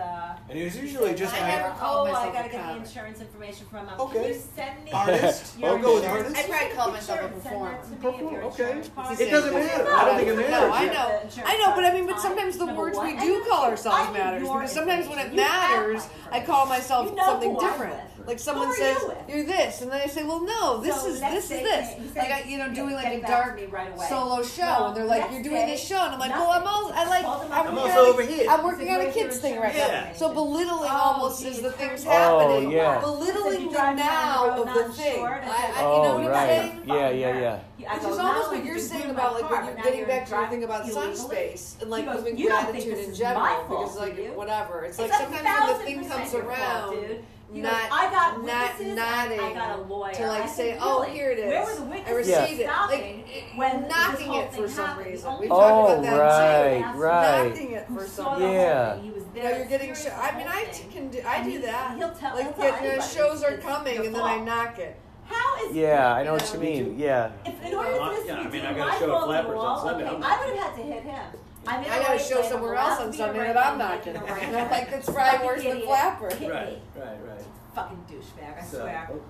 and it was usually just I oh, I gotta get the insurance information from them. Okay. Can you send me Artist? your I'll go with artist. I probably call myself a performer. Okay. It doesn't matter. I don't think it matters. No, I know. I know, but I mean, but sometimes the words we do call ourselves matters because sometimes when it matters, I call myself You know something different. Like someone you says you're this, and then I say, well, no, this So is this is this. you got like I, you know, doing like a dark right away. solo show, Well, and they're like, you're doing this show, and I'm like, well, I'm all I like I'm I'm working also on a- over here. I'm working on a kids thing right Yeah. now. So belittling Oh, almost geez. is the things Oh, happening. yeah belittling the now of the thing. Short, I, oh, you know oh, right. Yeah, yeah, yeah. Which is almost what you're saying about like car, when you're getting back to your thing about Sunspace and like goes, gratitude in general because like whatever. It's, like sometimes when the thing comes around you not, know, I got witnesses. Not nodding I got a lawyer. To like I say, oh, really, here it is. Where were the witnesses? I received yes. it. Like when knocking it for some reason. We talked oh, about that right, too. Right. Knocking it for some reason. Yeah. He was there. No, you're getting. Show- I mean, I can do. I and do that. He'll tell. Like he'll tell it, shows are coming, and then I knock it. How is yeah, I know what you mean. Yeah. If in order for this to be I mean, I got to show a Sunday. I would have had to hit him. I'm in I gotta show somewhere else on Sunday that I'm not gonna. right I'm like, that's probably Fucking worse than flapper. Right, right, right. Fucking douchebag, I So, swear. oh,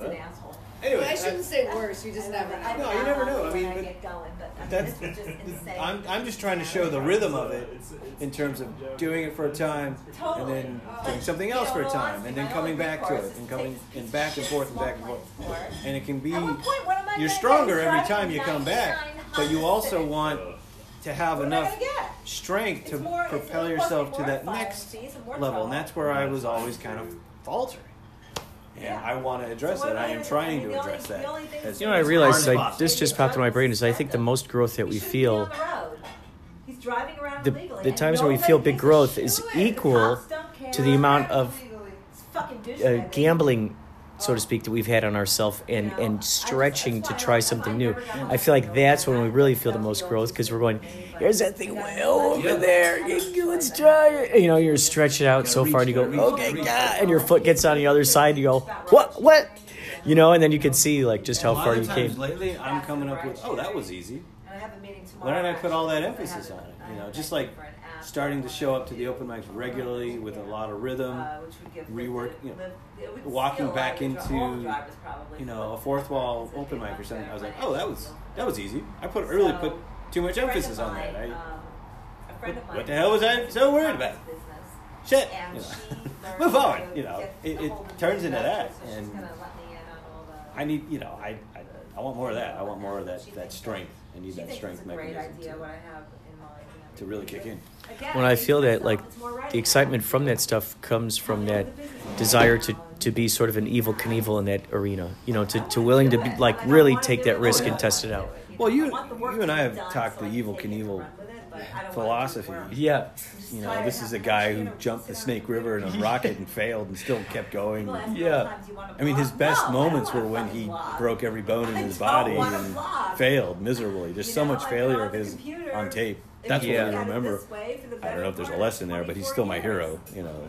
oh an asshole. Anyway, I shouldn't say worse, you just never know. I- No, you never know. I mean, but- get going, but that's just [LAUGHS] insane i'm I'm just trying to show the rhythm of it in terms of doing it for a time and then doing something else for a time and then coming back to it and coming and back and forth and back and forth. And it can be, you're stronger every time you come back, but you also want to have what enough strength to more, propel yourself to that next level. And that's where I was always kind of faltering. And yeah. I want to address so that. I am trying to address only, that. You know, I realized like this just popped in my brain is I think the most growth that we feel, the, the times where we feel big growth is equal to the amount of uh, gambling so to speak that we've had on ourselves and and stretching to try something new. i feel like that's when we really feel the most growth because we're going here's that thing way over there. You- let's try it. You know you're stretching out so far and you go okay God, and your foot gets on the other side and you go what what? You know and then you can see like just how far you came. lately, I'm coming up with, oh, that was easy. And I have a meeting Why tomorrow. did I put all that emphasis on it? You know, just like meeting for an app, starting to show up to the open mics regularly with a lot of rhythm, uh, which would give rework, you know, live- it would walking back allow you to- all into, you know, a fourth wall open mic or something. I was like, oh, that was that was easy. I put really put too much emphasis on that. I, um, of what the hell was I so worried about? Shit. You know. [LAUGHS] Move on. You know, it, it turns into that, and she's gonna let me in on all the- I need, you know, I, I I want more of that. I want more of that that strength. I need that strength a great idea what I have in mind and to really kick in. When I feel that like it's more writing the excitement from that stuff comes from that desire to to be sort of an Evel Knievel in that arena you know to, to willing to be like really take that risk and test it out Well, you you and I have talked the Evel Knievel philosophy. Yeah. You know, this is a guy who jumped the Snake River in a [LAUGHS] rocket and failed and still kept going. Yeah. I mean, his best moments were when he broke every bone in his body and failed miserably. There's so much failure of his on tape. That's Yeah. what we remember. I don't know if there's a lesson there, but he's still my hero. You know,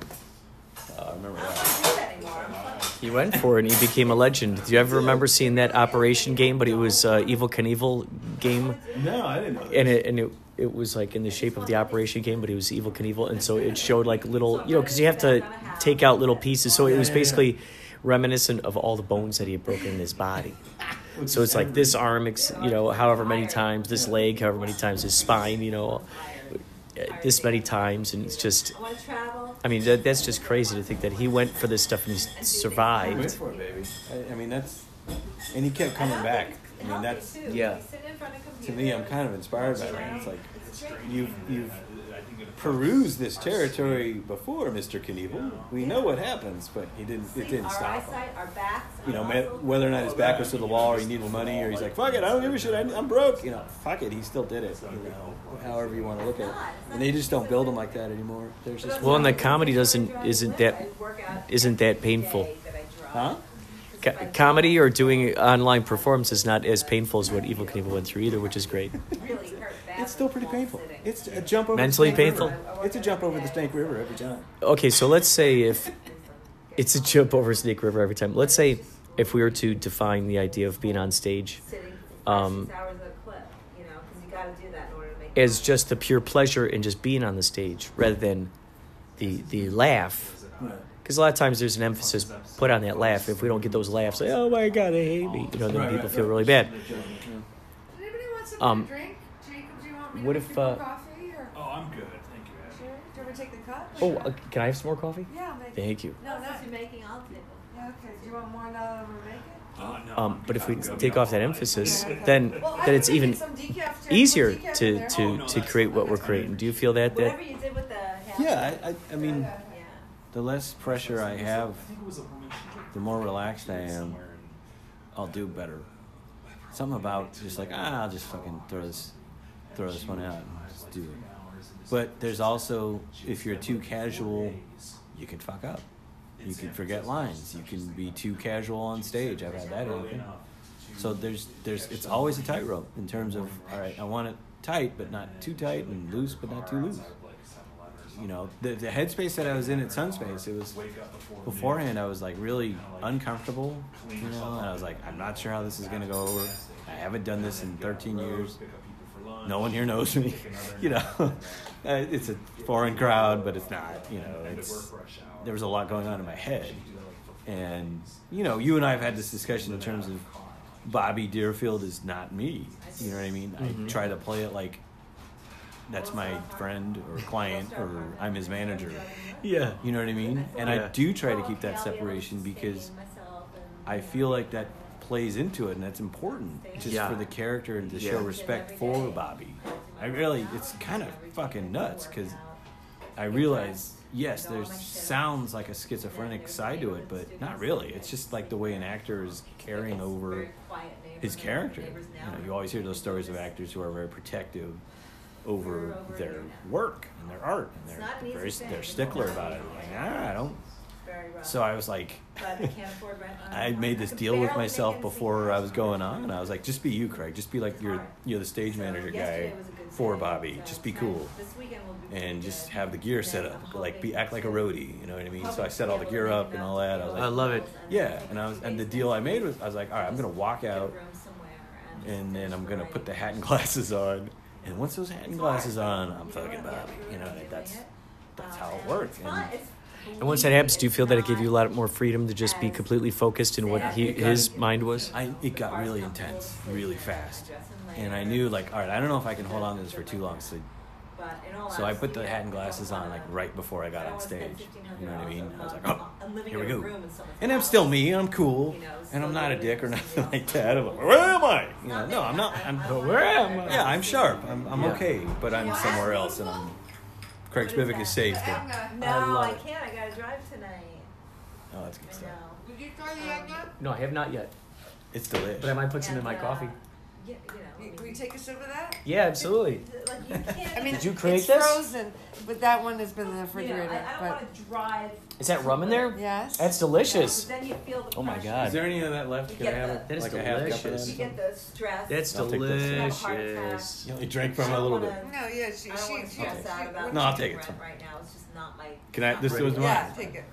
uh, I remember that. He went for it and he became a legend. Do you ever remember seeing that Operation game? But it was uh, Evel Knievel game. No, I didn't know. And it and it, it was like in the shape of the Operation game, but it was Evel Knievel, and so it showed like little, you know, because you have to take out little pieces. So it was basically reminiscent of all the bones that he had broken in his body. So it's like this arm, ex- you know, however many times, this leg, however many times, his spine, you know, uh, this many times, and it's just. I mean, that, that's just crazy to think that he went for this stuff and he s- He went survived. for it, baby. I, I mean, that's, and he kept coming back. I mean, that's Yeah. to me. I'm kind of inspired by that. It's like you've you've perused this territory before, Mister Knievel. We know what happens, but he didn't. It didn't stop him. You know, ma- whether or not his back was to the wall or he needed money or he's like, fuck it, I don't give a shit, I- I'm broke. You know, fuck it, he still did it. You know, however you want to look at it. And they just don't build them like that anymore. There's just Well, and the comedy doesn't isn't that isn't that painful. Huh? Co- comedy or doing online performance is not as painful as what Evel Knievel went through either, which is great. It's still pretty painful. It's a jump over Mentally the Snake painful? River. It's a jump over the Snake River every time. Okay, so let's say if it's a jump over Snake River every time. Let's say if we were to define the idea of being on stage um, as just the pure pleasure in just being on the stage rather than the the laugh. Because a lot of times there's an emphasis put on that laugh. If we don't get those laughs, like, oh my god, they hate me, you know, then people feel really bad. Does anybody want something Um, to drink? Jacob, do you want me what if, make you more uh, coffee? Or? Oh, I'm good. Thank you, Ashley. Sure. Do you want to take the cup? Oh, uh, can I have some more coffee? Yeah, I'll make it. Thank you. No, not you're making, I'll take it. Yeah, okay. Do you want more now that we're making? Uh, no, Um, but if we take off that emphasis, then Well, then it's even make some decaf too. easier Put decaf in to there. to to create what we're creating. Do you feel that Whatever that you did with the. Yeah, I, I, I mean, the less pressure I have, the more relaxed I am, I'll do better. Something about just like ah, I'll just fucking throw this, throw this one out just do it. But there's also if you're too casual, you can fuck up. You can forget lines. You can be too casual on stage. I've had that happen. So there's there's it's always a tightrope in terms of all right. I want it tight, but not too tight, and loose, but not too loose you know the, the headspace that I was in at Sunspace, it was beforehand. I was like really uncomfortable, you know, and I was like, I'm not sure how this is gonna go over. I haven't done this in 13 years. No one here knows me, [LAUGHS] you know. Uh, it's a foreign crowd, but it's not. You know, it's there was a lot going on in my head, and you know, you and I have had this discussion in terms of Bobby Deerfield is not me. You know what I mean? Mhm. I try to play it like that's my friend or client or I'm his manager. Yeah. You know what I mean? And I do try to keep that separation because I feel like that plays into it and that's important just Yeah. for the character and to Yeah. show respect for Bobby. I really, it's kind of fucking nuts because I realize, yes, there sounds like a schizophrenic side to it, but not really. It's just like the way an actor is carrying over his character. You know, you always hear those stories of actors who are very protective over their work and their art, and they're very they're stickler about it. Like, ah, I don't. So I was like, I [LAUGHS] made this deal with myself before I was going on, and I was like, just be you, Craig. Just be like you're you're the stage manager guy for Bobby. Just be cool, and just have the gear set up. Like be act like a roadie. You know what I mean? So I set all the gear up and all that. I was like, I love it. Yeah, and I was and the deal I made was I was like, all right, I'm gonna walk out, and then I'm gonna put the hat and [LAUGHS] glasses on, and once those hat and glasses on, I'm fucking Bobby. You know, that's that's how it works. And And once that happens, do you feel that it gave you a lot more freedom to just be completely focused in what he, his mind was? I it got really intense, really fast, and I knew like, all right, I don't know if I can hold on to this for too long. So, so I put the hat and glasses on like right before I got on stage. You know what I mean? I was like, oh, here we go. And I'm still me. I'm cool, and I'm not a dick or [LAUGHS] nothing like that. I'm like, where am I? You know, no, I'm not. I'm where am I? Yeah, I'm sharp. I'm, I'm okay, but I'm somewhere else, and I'm. Craig Spivak is safe. But, No, I I can't. I gotta drive tonight. oh, that's good I stuff. know. Did you try the egg yet? No, I have not yet. It's delicious. But I might put some in my And, uh, coffee. you, you know. Can we take a sip of that? Yeah, absolutely. Like you can't. I mean, Did you create it's this? frozen, but that one has been in the you know, refrigerator. I, I don't but want to drive. Is that rum in there? yes. That's you know, 'cause delicious. Then you feel the Oh my pressure. God. Is there any of that left? You Can I get have the- it? That is like a half cup of delicious. You that? get the stress. That's I'll take this. You have a heart delicious. You only drank from it a little bit. wanna- No, yeah, she, I don't she, want to she, stress out about No, I'll take it. rent right now. It's just not my. Can I? not This my was mine. Yeah, take it.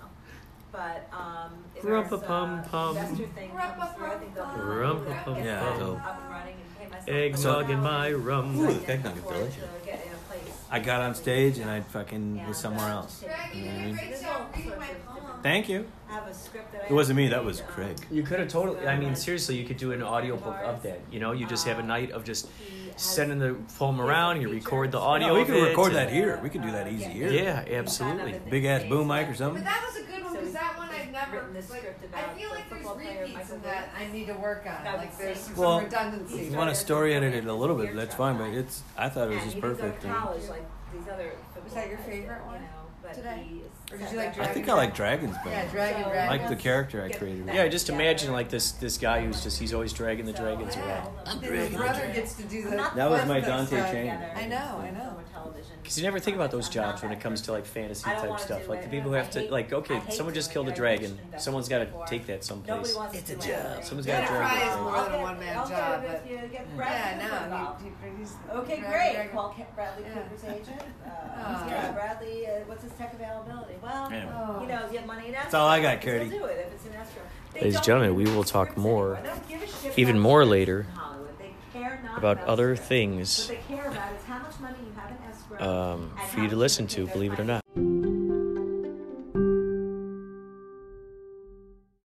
But um, if there's Rumpa-pum-pum. uh, investor thing comes through, I think they'll Rumpa-pum-pum. Yeah, they'll- up and running and pay myself. Eggnog in my rum. Ooh, the eggnog is delicious. to get in a place. I got on stage and I fucking was uh, somewhere else. take- Greg, you You know what I a mean? great There's job all reading sorts my of poem. different- Thank you. I have a script that I It wasn't me. That was um, Craig. You could have totally. I mean, seriously, you could do an audiobook of that. You know, you just have a night of just sending the poem around. You record the audio. No, we could record that here. We could do that easy here. Yeah, absolutely. Big ass boom mic or But something. that was a good one So because that one I've never. written this Like, script I about feel the there's repeats in that I need to work on. That Like there's some Well, redundancy. If you want to story edit it a little bit, that's fine. But it's. I thought it was And just perfect. Go to college like these other. Was that your favorite one You know, but today? He Or did you like I Dragon think I like dragons better. Yeah, Dragon So- I Dragon. like the character I created. Yeah, just imagine like this this guy who's just he's always dragging the dragons around. My brother gets to do the. That was my. Dante chain. I know, I know. Television. Because you never think about those jobs when it comes to like fantasy I don't type wanna stuff. do Like it. the people who have to hate- like, I okay, hate someone just doing killed a it. I dragon. mentioned that Someone's got to before. take that someplace. It's a job. anything. Someone's Yeah, got to try drag it. more I'll than a get- one man job, but with you, yeah, Bradley no, he, he, he's Okay, Dragon great. Dragon. Call Ca- Bradley Yeah. Cooper's agent. Uh, yeah, Bradley, uh, what's his tech availability? Well, Yeah. you know, if you have money in escrow. That's all I got, he'll do it if it's in escrow. They Ladies and gentlemen, we will talk more, anymore. They don't give a shit even more later, in Hollywood. They care not about other things What they care about is how much money you have in escrow um, for you to listen to, believe it or their not.